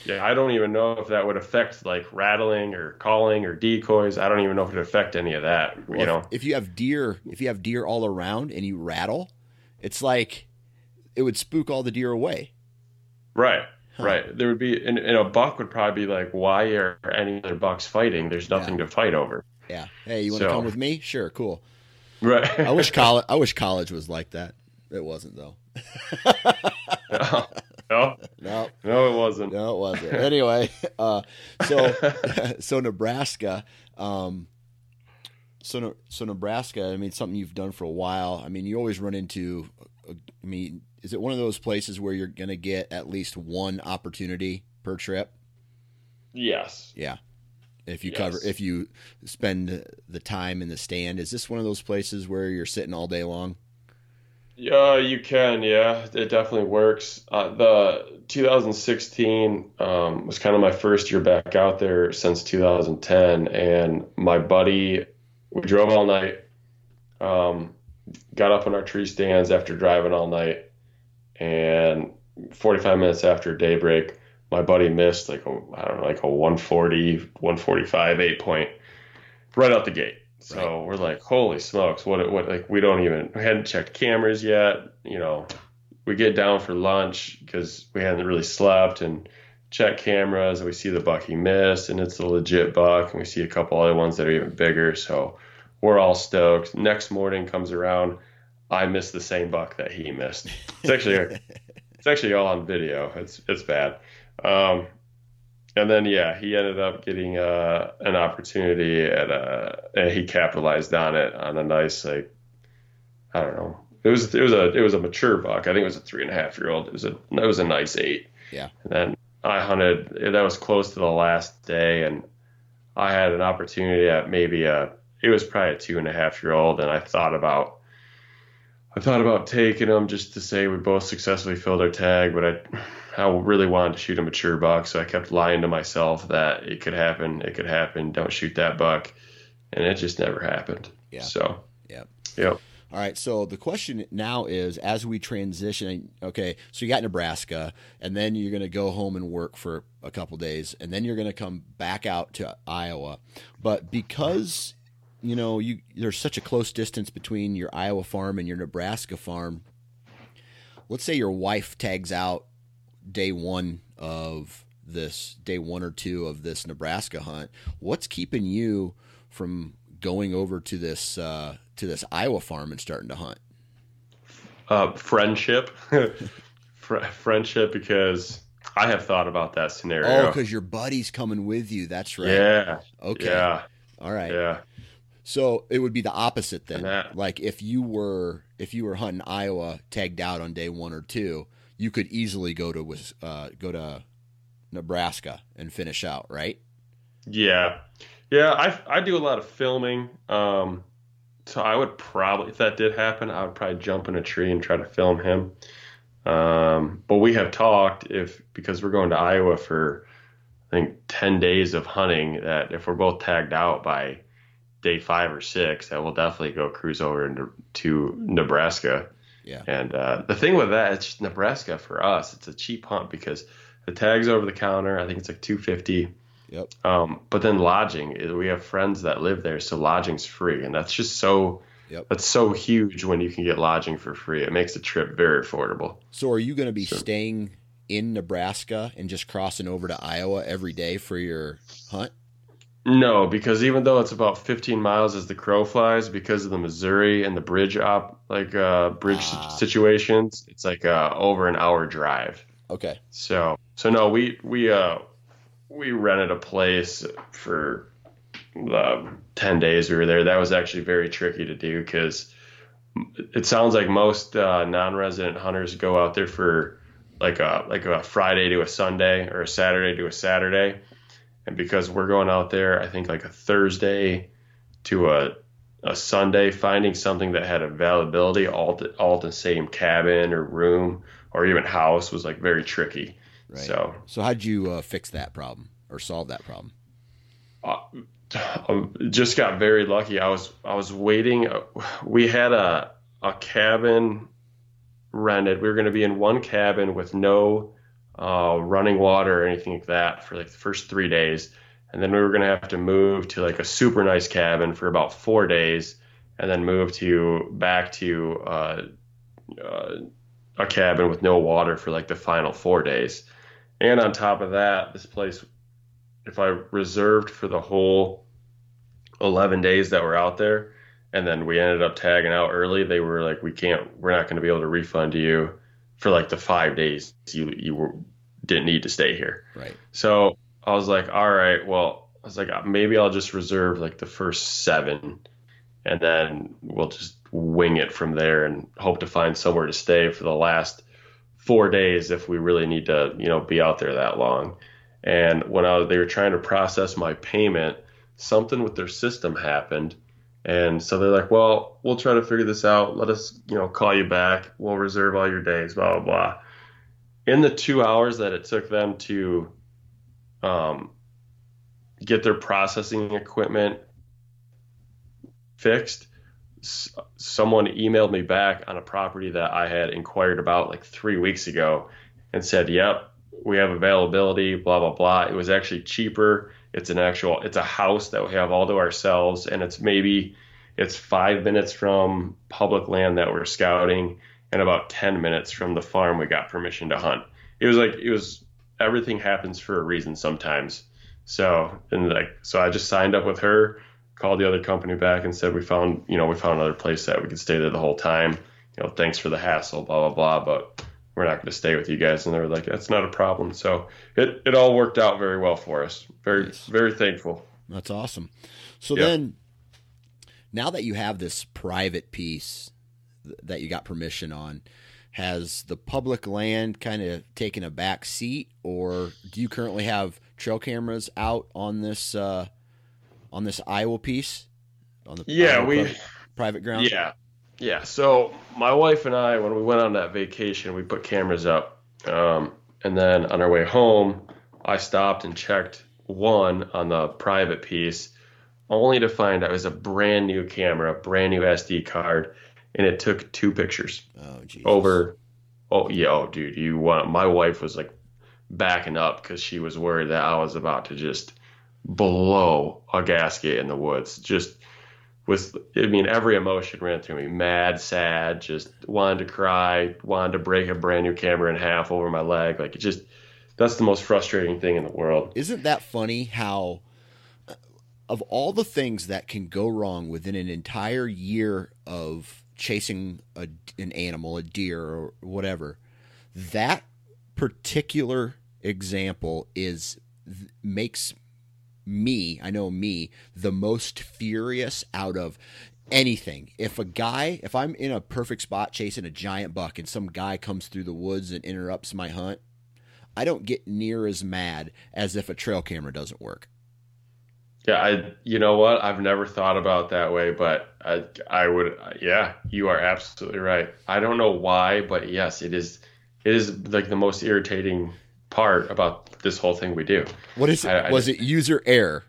Yeah, I don't even know if that would affect like rattling or calling or decoys. I don't even know if it would affect any of that.
Well,
you know,
if, if you have deer, if you have deer all around and you rattle, it's like it would spook all the deer away.
right, right. There would be, and, and a buck would probably be like, "Why are any other bucks fighting? There's nothing to fight over."
Yeah. Hey, you want to
So-
come with me? Sure. Cool.
Right.
I wish college. I wish college was like that. It wasn't though.
no, no,
No.
no, it wasn't.
No, it wasn't. Anyway, uh, so so Nebraska, um, so so Nebraska. I mean, something you've done for a while. I mean, you always run into. uh, I mean, is it one of those places where you're going to get at least one opportunity per trip?
Yes.
Yeah. If you
Yes.
cover, if you spend the time in the stand, is this one of those places where you're sitting all day long?
Yeah, you can. Yeah, it definitely works. Uh, the 2016 um, was kind of my first year back out there since 2010, and my buddy, we drove all night, um, got up in our tree stands after driving all night, and 45 minutes after daybreak, my buddy missed like a, I don't know, like a 140, 145 eight point right out the gate. So right. we're like, holy smokes, what, what, like, we don't even, we hadn't checked cameras yet. You know, we get down for lunch because we hadn't really slept and check cameras and we see the buck he missed and it's a legit buck and we see a couple other ones that are even bigger. So we're all stoked. Next morning comes around. I missed the same buck that he missed. It's actually, it's actually all on video. It's, it's bad. Um, and then yeah, he ended up getting uh, an opportunity at a, and he capitalized on it on a nice like I don't know. It was it was a it was a mature buck. I think it was a three and a half year old. It was a it was a nice eight.
Yeah.
And then I hunted. That was close to the last day, and I had an opportunity at maybe a. It was probably a two and a half year old, and I thought about I thought about taking him just to say we both successfully filled our tag, but I, I really wanted to shoot a mature buck, so I kept lying to myself that it could happen, it could happen, don't shoot that buck, and it just never happened.
Yeah.
So.
Yeah.
Yep.
All right. So the question now is, as we transition, okay, so you got Nebraska, and then you're going to go home and work for a couple days, and then you're going to come back out to Iowa. But because you know, you there's such a close distance between your Iowa farm and your Nebraska farm. Let's say your wife tags out day one of this, day one or two of this Nebraska hunt. What's keeping you from going over to this uh, to this Iowa farm and starting to hunt?
Uh, friendship, friendship, because I have thought about that scenario.
Oh, because your buddy's coming with you. That's right.
Yeah.
Okay.
Yeah.
All right.
Yeah.
So it would be the opposite then. Like if you were if you were hunting Iowa tagged out on day one or two, you could easily go to uh, go to Nebraska and finish out, right?
Yeah, yeah. I I do a lot of filming. Um, so I would probably if that did happen, I would probably jump in a tree and try to film him. Um, but we have talked if because we're going to Iowa for I think ten days of hunting that if we're both tagged out by day five or six, that we'll definitely go cruise over into to Nebraska.
Yeah.
And uh, the thing with that, it's Nebraska for us. It's a cheap hunt because the tag's over the counter. I think it's like two fifty.
Yep.
Um, but then lodging, we have friends that live there, so lodging's free, and that's just so.
Yep.
That's so huge when you can get lodging for free. It makes the trip very affordable.
So, are you going to be sure. staying in Nebraska and just crossing over to Iowa every day for your hunt?
No, because even though it's about 15 miles as the crow flies, because of the Missouri and the bridge op, like uh, bridge ah. situations, it's like uh, over an hour drive.
Okay.
So, so no, we we uh we rented a place for the 10 days we were there. That was actually very tricky to do because it sounds like most uh, non-resident hunters go out there for like a like a Friday to a Sunday or a Saturday to a Saturday and because we're going out there, I think like a Thursday to a a Sunday, finding something that had availability all to, all the same cabin or room or even house was like very tricky.
Right.
So,
so how'd you uh, fix that problem or solve that problem?
Uh, just got very lucky. I was I was waiting. We had a a cabin rented. We were going to be in one cabin with no uh, running water or anything like that for like the first three days. And then we were going to have to move to like a super nice cabin for about four days and then move to back to uh, uh, a cabin with no water for like the final four days. And on top of that, this place, if I reserved for the whole 11 days that were out there, and then we ended up tagging out early, they were like, we can't, we're not going to be able to refund you for like the five days you you were, didn't need to stay here.
Right.
So I was like, all right, well, I was like, uh, maybe I'll just reserve like the first seven, and then we'll just wing it from there and hope to find somewhere to stay for the last four days if we really need to, you know, be out there that long. And when I was, they were trying to process my payment, something with their system happened and so they're like, well, we'll try to figure this out. Let us, you know, call you back. We'll reserve all your days, blah, blah, blah. In the two hours that it took them to um, get their processing equipment fixed, s- someone emailed me back on a property that I had inquired about like three weeks ago and said, "Yep, we have availability." Blah blah blah. It was actually cheaper. It's an actual. It's a house that we have all to ourselves, and it's maybe it's five minutes from public land that we're scouting, and about ten minutes from the farm we got permission to hunt. It was like it was everything happens for a reason sometimes. So and like so I just signed up with her, called the other company back and said we found you know we found another place that we could stay there the whole time. You know thanks for the hassle, blah blah blah, but we're not going to stay with you guys. And they were like that's not a problem. So it it all worked out very well for us. Very nice. very thankful.
That's awesome. So then now that you have this private piece that you got permission on has the public land kind of taken a back seat, or do you currently have trail cameras out on this uh, on this Iowa piece?
On the yeah, Iowa we
private, private ground.
Yeah, yeah. So my wife and I, when we went on that vacation, we put cameras up, um, and then on our way home, I stopped and checked one on the private piece, only to find out it was a brand new camera, brand new SD card and it took two pictures.
Oh.
Over. Oh yeah, oh dude, you want? My wife was like backing up because she was worried that I was about to just blow a gasket in the woods. Just with, I mean, every emotion ran through me: mad, sad, just wanted to cry, wanted to break a brand new camera in half over my leg. Like it just, that's the most frustrating thing in the world.
Isn't that funny? How uh, of all the things that can go wrong within an entire year of chasing a, an animal, a deer or whatever, that particular example is makes me, I know me, the most furious out of anything. If a guy, if I'm in a perfect spot chasing a giant buck and some guy comes through the woods and interrupts my hunt, I don't get near as mad as if a trail camera doesn't work.
Yeah, I you know what? I've never thought about that way, but I I would yeah, you are absolutely right. I don't know why, but yes, it is it is like the most irritating part about this whole thing we do.
What is it? I, Was it user error?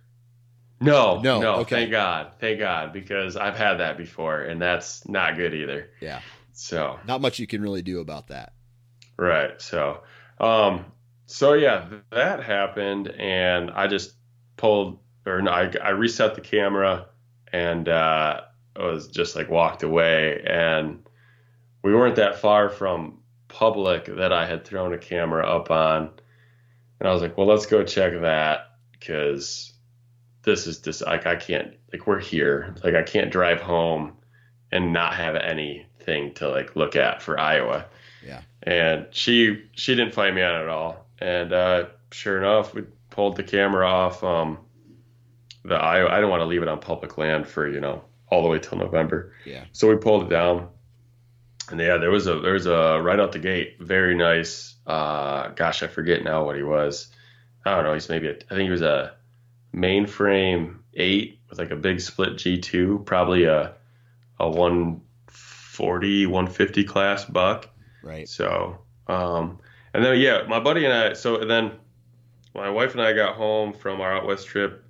No, no, no. Okay. Thank God, thank God, because I've had that before, and that's not good either.
Yeah.
So
not much you can really do about that.
Right. So, um, so yeah, that happened, and I just pulled or no, I, I reset the camera and uh, I was just like walked away. And we weren't that far from public that I had thrown a camera up on. And I was like, well, let's go check that because this is just like I can't like we're here. Like I can't drive home and not have anything to like look at for Iowa.
Yeah.
And she she didn't fight me on it at all. And uh, sure enough, we pulled the camera off. Um, the I I don't want to leave it on public land for you know all the way till November.
Yeah.
So we pulled it down, and yeah, there was a there was a right out the gate, very nice. Uh, gosh, I forget now what he was. I don't know. He's maybe a, I think he was a mainframe eight with like a big split G2, probably a a 140 150 class buck.
Right.
So um, and then yeah, my buddy and I. So and then my wife and I got home from our out west trip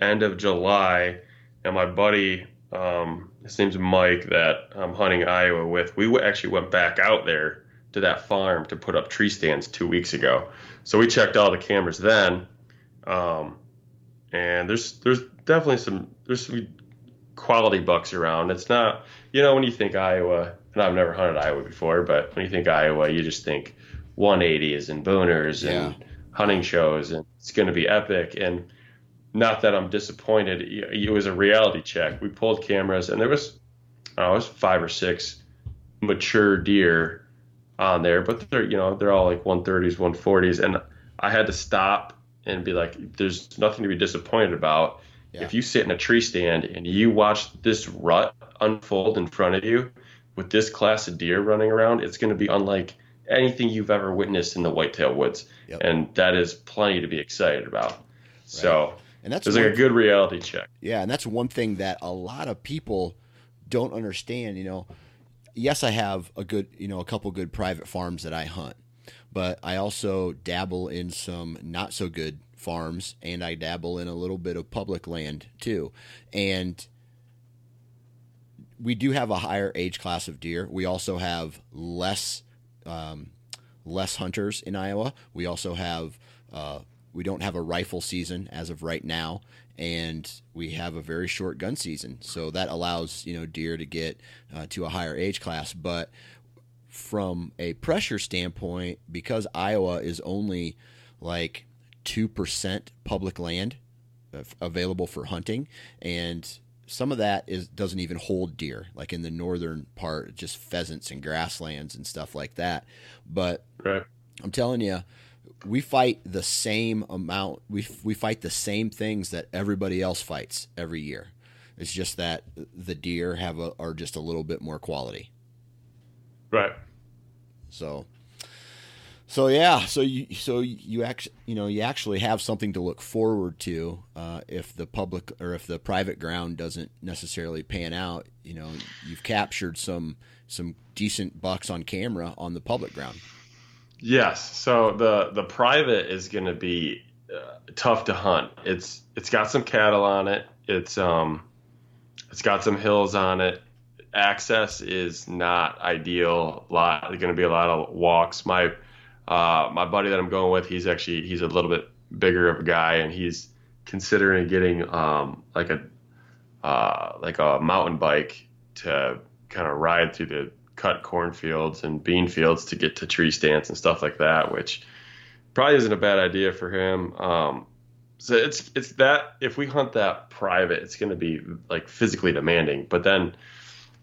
end of July, and my buddy, um, his name's Mike, that I'm hunting Iowa with, we actually went back out there to that farm to put up tree stands two weeks ago. So we checked all the cameras then, um, and there's there's definitely some there's some quality bucks around. It's not you know when you think Iowa, and I've never hunted Iowa before, but when you think Iowa, you just think 180s and booners yeah. and hunting shows, and it's going to be epic. And not that I'm disappointed. It was a reality check. We pulled cameras, and there was, oh, it was five or six mature deer on there, but they're you know they're all like 130s, 140s, and I had to stop and be like, "There's nothing to be disappointed about." Yeah. If you sit in a tree stand and you watch this rut unfold in front of you with this class of deer running around, it's going to be unlike anything you've ever witnessed in the whitetail woods, yep. and that is plenty to be excited about. Right. So
and that's
it's like a good reality check.
Yeah, and that's one thing that a lot of people don't understand. You know, yes, I have a good, you know, a couple good private farms that I hunt, but I also dabble in some not so good farms, and I dabble in a little bit of public land too, and we do have a higher age class of deer. We also have less um, less hunters in Iowa. We also have uh, we don't have a rifle season as of right now, and we have a very short gun season. So that allows you know deer to get uh, to a higher age class. But from a pressure standpoint, because Iowa is only like two percent public land uh, available for hunting, and some of that is doesn't even hold deer like in the northern part just pheasants and grasslands and stuff like that but
right.
i'm telling you we fight the same amount we we fight the same things that everybody else fights every year it's just that the deer have a, are just a little bit more quality
right
so so yeah, so you so you actually you know you actually have something to look forward to uh, if the public or if the private ground doesn't necessarily pan out. You know, you've captured some some decent bucks on camera on the public ground.
Yes. So the the private is going to be uh, tough to hunt. It's it's got some cattle on it. It's um it's got some hills on it. Access is not ideal. A lot going to be a lot of walks. My uh, my buddy that I'm going with, he's actually he's a little bit bigger of a guy, and he's considering getting um, like a uh, like a mountain bike to kind of ride through the cut cornfields and bean fields to get to tree stands and stuff like that, which probably isn't a bad idea for him. Um, so it's it's that if we hunt that private, it's going to be like physically demanding. But then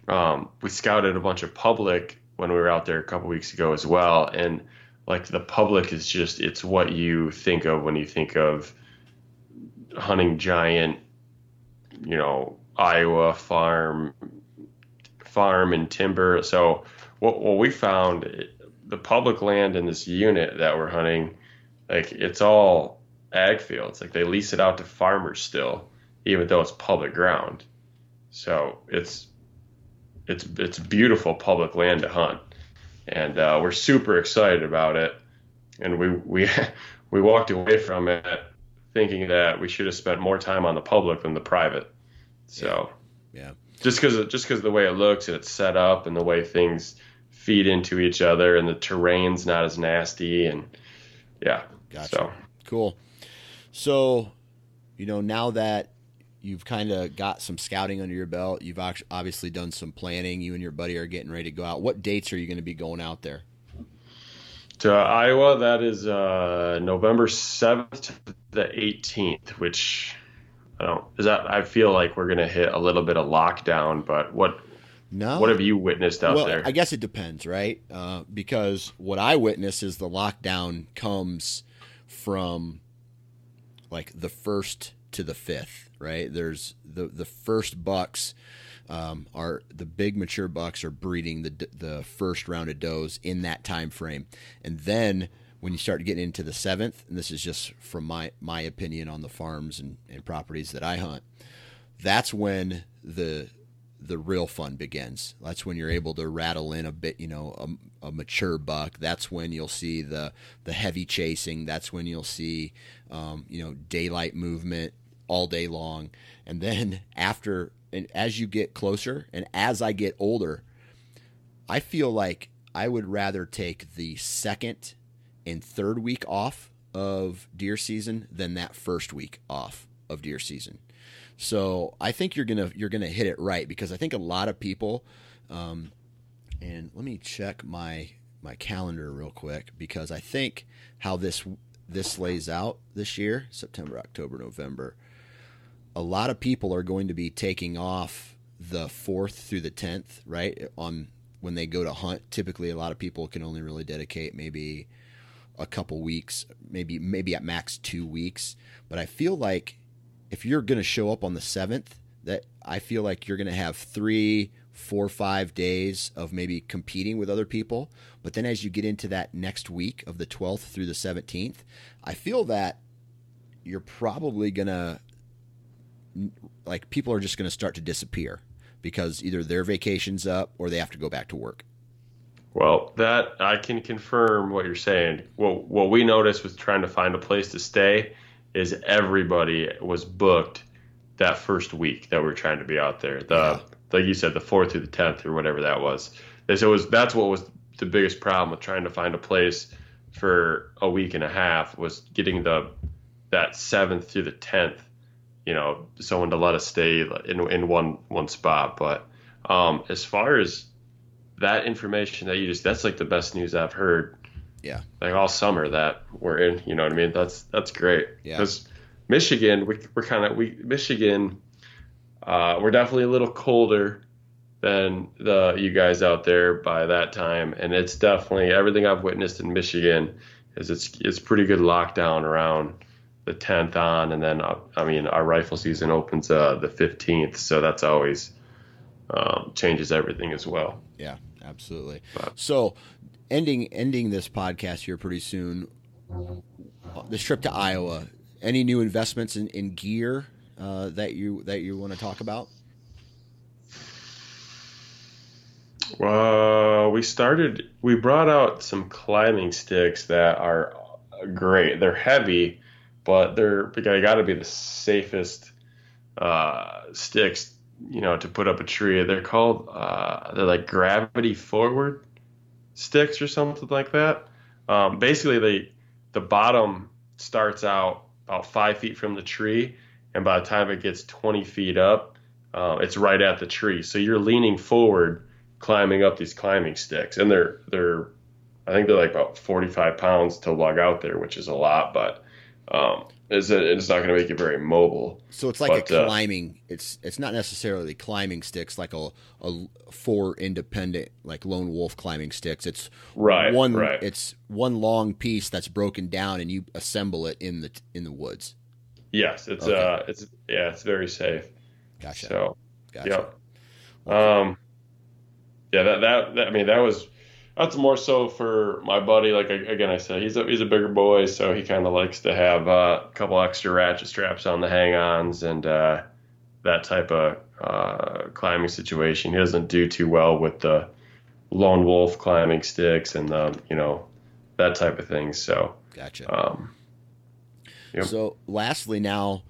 um, we scouted a bunch of public when we were out there a couple weeks ago as well, and like the public is just it's what you think of when you think of hunting giant you know iowa farm farm and timber so what, what we found the public land in this unit that we're hunting like it's all ag fields like they lease it out to farmers still even though it's public ground so it's it's it's beautiful public land to hunt and uh, we're super excited about it. And we we we walked away from it thinking that we should have spent more time on the public than the private. So
yeah, yeah.
Just because just because the way it looks and it's set up and the way things feed into each other and the terrain's not as nasty and yeah,
gotcha. So cool. So you know now that you've kind of got some scouting under your belt. You've obviously done some planning. You and your buddy are getting ready to go out. What dates are you going to be going out there?
To Iowa, that is uh, November seventh to the eighteenth. Which I don't is that. I feel like we're going to hit a little bit of lockdown. But what no. What have you witnessed out
well,
there?
I guess it depends, right? Uh, because what I witness is the lockdown comes from like the first to the fifth right? There's the the first bucks um, are the big mature bucks are breeding the the first round of does in that time frame, and then when you start getting into the seventh, and this is just from my my opinion on the farms and, and properties that I hunt, that's when the the real fun begins. That's when you're able to rattle in a bit, you know, a, a, mature buck. That's when you'll see the the heavy chasing. That's when you'll see, um, you know, daylight movement all day long. And then after, and as you get closer, and as I get older, I feel like I would rather take the second and third week off of deer season than that first week off of deer season. So I think you're gonna you're gonna hit it right because I think a lot of people, um, and let me check my my calendar real quick because I think how this this lays out this year September October November a lot of people are going to be taking off the 4th through the 10th, right? On when they go to hunt, typically a lot of people can only really dedicate maybe a couple weeks, maybe maybe at max 2 weeks, but I feel like if you're going to show up on the 7th, that I feel like you're going to have three, four, five days of maybe competing with other people. But then as you get into that next week of the 12th through the 17th, I feel that you're probably going to like people are just going to start to disappear because either their vacation's up or they have to go back to work.
Well, that I can confirm what you're saying. What what we noticed with trying to find a place to stay is everybody was booked that first week that we are trying to be out there. The yeah. like you said, the fourth through the tenth or whatever that was. So it was that's what was the biggest problem with trying to find a place for a week and a half was getting the that seventh through the tenth, you know, someone to let us stay in in one one spot. But um, as far as that information that you just that's like the best news I've heard.
Yeah.
Like all summer that we're in, you know what I mean? That's that's great.
Yeah.
Because Michigan, we, we're kind of we Michigan, uh, we're definitely a little colder than the you guys out there by that time, and it's definitely everything I've witnessed in Michigan is it's it's pretty good lockdown around the 10th on, and then uh, I mean our rifle season opens uh, the 15th, so that's always um, changes everything as well.
Yeah, absolutely. So, ending ending this podcast here pretty soon. This trip to Iowa. Any new investments in, in gear uh, that you that you want to talk about?
Well, we started. We brought out some climbing sticks that are great. They're heavy, but they're they got to be the safest uh, sticks, you know, to put up a tree. They're called uh, they're like gravity forward sticks or something like that. Um, basically, they the bottom starts out about five feet from the tree, and by the time it gets 20 feet up, uh, it's right at the tree. So you're leaning forward, climbing up these climbing sticks, and they're they're I think they're like about 45 pounds to lug out there, which is a lot, but um, it's, it's not going to make you very mobile.
So it's like
But,
a
uh,
climbing. it's it's not necessarily climbing sticks like a, a four independent like lone wolf climbing sticks. It's
Right,
one.
right.
It's one long piece that's broken down, and you assemble it in the in the woods.
Yes, it's
Okay.
uh, it's yeah, it's very safe.
Gotcha.
So
gotcha.
Yep. Um, yeah, that, that that I mean that was that's more so for my buddy. Like again, I said he's a he's a bigger boy, so he kind of likes to have uh, a couple extra ratchet straps on the hang-ons and uh, that type of uh, climbing situation. He doesn't do too well with the lone wolf climbing sticks and the you know that type of thing. So
Gotcha.
um, Yep.
So, lastly, now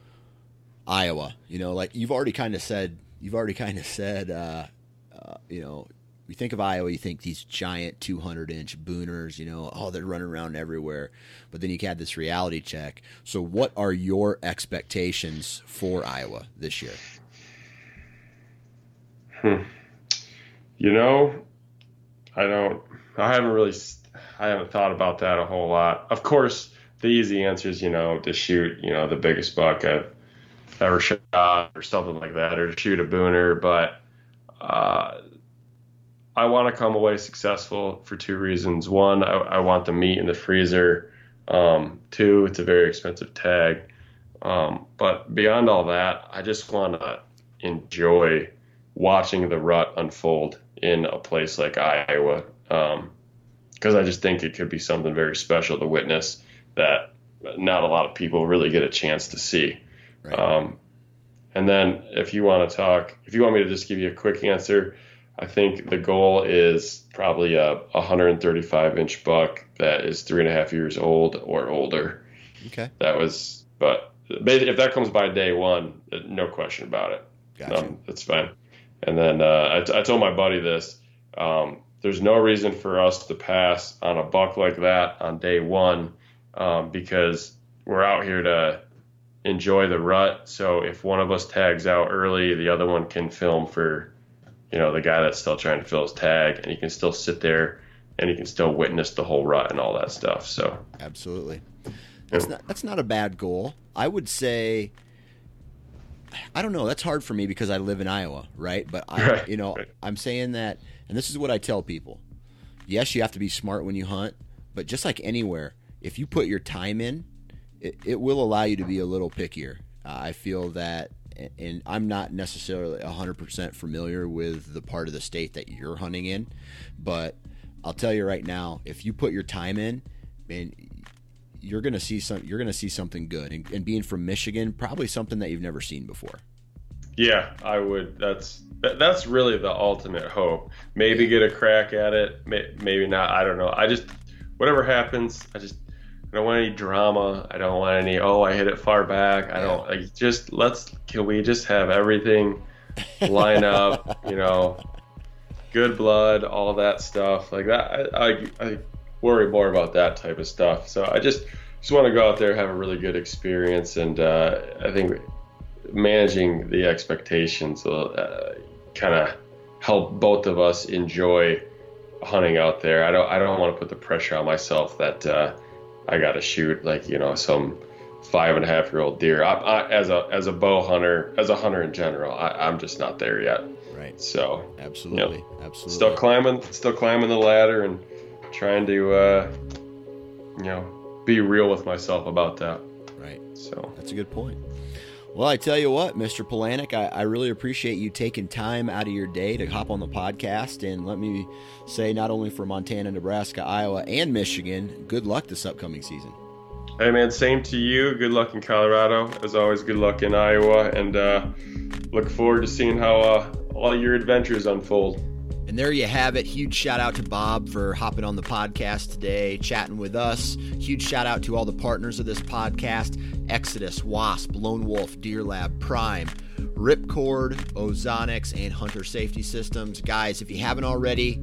Iowa. You know, like you've already kind of said, you've already kind of said, uh, uh, you know, you think of Iowa, you think these giant 200 inch booners. You know, oh, they're running around everywhere. But then you had this reality check. So, what are your expectations for Iowa this year? Hmm.
You know, I don't. I haven't really. I haven't thought about that a whole lot. Of course, the easy answer is you know to shoot you know the biggest buck I've ever shot or something like that, or to shoot a booner. But uh, I want to come away successful for two reasons. One, I, I want the meat in the freezer. Um, two, it's a very expensive tag. Um, but beyond all that, I just want to enjoy watching the rut unfold in a place like Iowa. Because I just think it could be something very special to witness that not a lot of people really get a chance to see.
Right.
Um, and then if you want to talk, if you want me to just give you a quick answer, I think the goal is probably a 135 inch buck that is three and a half years old or older.
Okay.
That was, but if that comes by day one, no question about it.
Gotcha.
Um, that's fine. And then uh, I, t- I told my buddy this. Um, there's no reason for us to pass on a buck like that on day one um, because we're out here to enjoy the rut. So if one of us tags out early, the other one can film for, you know, the guy that's still trying to fill his tag, and he can still sit there and he can still witness the whole rut and all that stuff. So
Absolutely. That's not that's not a bad goal. I would say I don't know, that's hard for me because I live in Iowa, right? But I you know. I'm saying that and this is what I tell people. Yes, you have to be smart when you hunt, but just like anywhere, if you put your time in, it, it will allow you to be a little pickier. Uh, I feel that and I'm not necessarily 100% familiar with the part of the state that you're hunting in, but I'll tell you right now, if you put your time in, man, you're gonna see some. You're gonna see something good, and, and being from Michigan, probably something that you've never seen before.
Yeah, I would. That's that, that's really the ultimate hope. Maybe get a crack at it. May, maybe not. I don't know. I just whatever happens. I just I don't want any drama. I don't want any. Oh, I hit it far back. I don't like. Just let's. Can we just have everything line up? You know. good blood, all that stuff like that. I, I, I worry more about that type of stuff. So I just just want to go out there have a really good experience, and uh, I think managing the expectations will uh, kind of help both of us enjoy hunting out there. I don't I don't want to put the pressure on myself that uh, I got to shoot like you know some five and a half year old deer. I, I, as a as a bow hunter, as a hunter in general, I, am just not there yet.
Right.
So
absolutely, you know, absolutely.
Still climbing, still climbing the ladder and trying to uh, you know be real with myself about that.
Right.
So
that's a good point. Well, I tell you what, Mr. Polanic, I, I, really appreciate you taking time out of your day to hop on the podcast. And let me say, not only for Montana, Nebraska, Iowa, and Michigan, good luck this upcoming season.
Hey, man, same to you. Good luck in Colorado. As always, good luck in Iowa. And uh, look forward to seeing how uh, all your adventures unfold.
And there you have it. Huge shout out to Bob for hopping on the podcast today, chatting with us. Huge shout out to all the partners of this podcast Exodus, Wasp, Lone Wolf, Deer Lab, Prime, Ripcord, Ozonics, and Hunter Safety Systems. Guys, if you haven't already,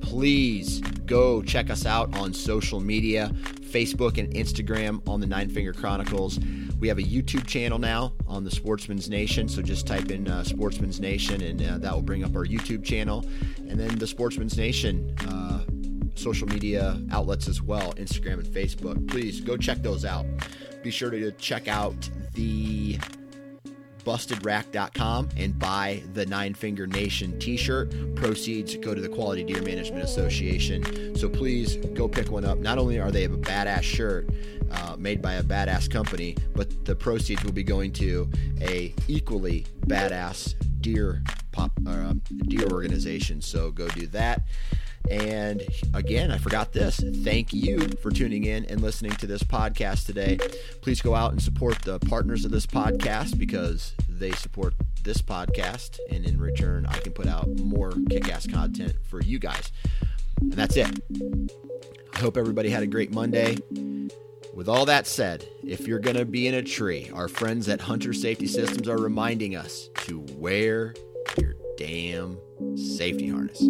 please go check us out on social media Facebook and Instagram on the Nine Finger Chronicles. We have a YouTube channel now on the Sportsman's Nation, so just type in uh, Sportsman's Nation and uh, that will bring up our YouTube channel. And then the Sportsman's Nation uh, social media outlets as well Instagram and Facebook. Please go check those out. Be sure to check out the bustedrack.com and buy the Nine Finger Nation t shirt. Proceeds go to the Quality Deer Management Association. So please go pick one up. Not only are they a badass shirt, uh, made by a badass company, but the proceeds will be going to a equally badass deer pop uh, deer organization. So go do that. And again, I forgot this. Thank you for tuning in and listening to this podcast today. Please go out and support the partners of this podcast because they support this podcast. And in return, I can put out more kick ass content for you guys. And that's it. I hope everybody had a great Monday. With all that said, if you're going to be in a tree, our friends at Hunter Safety Systems are reminding us to wear your damn safety harness.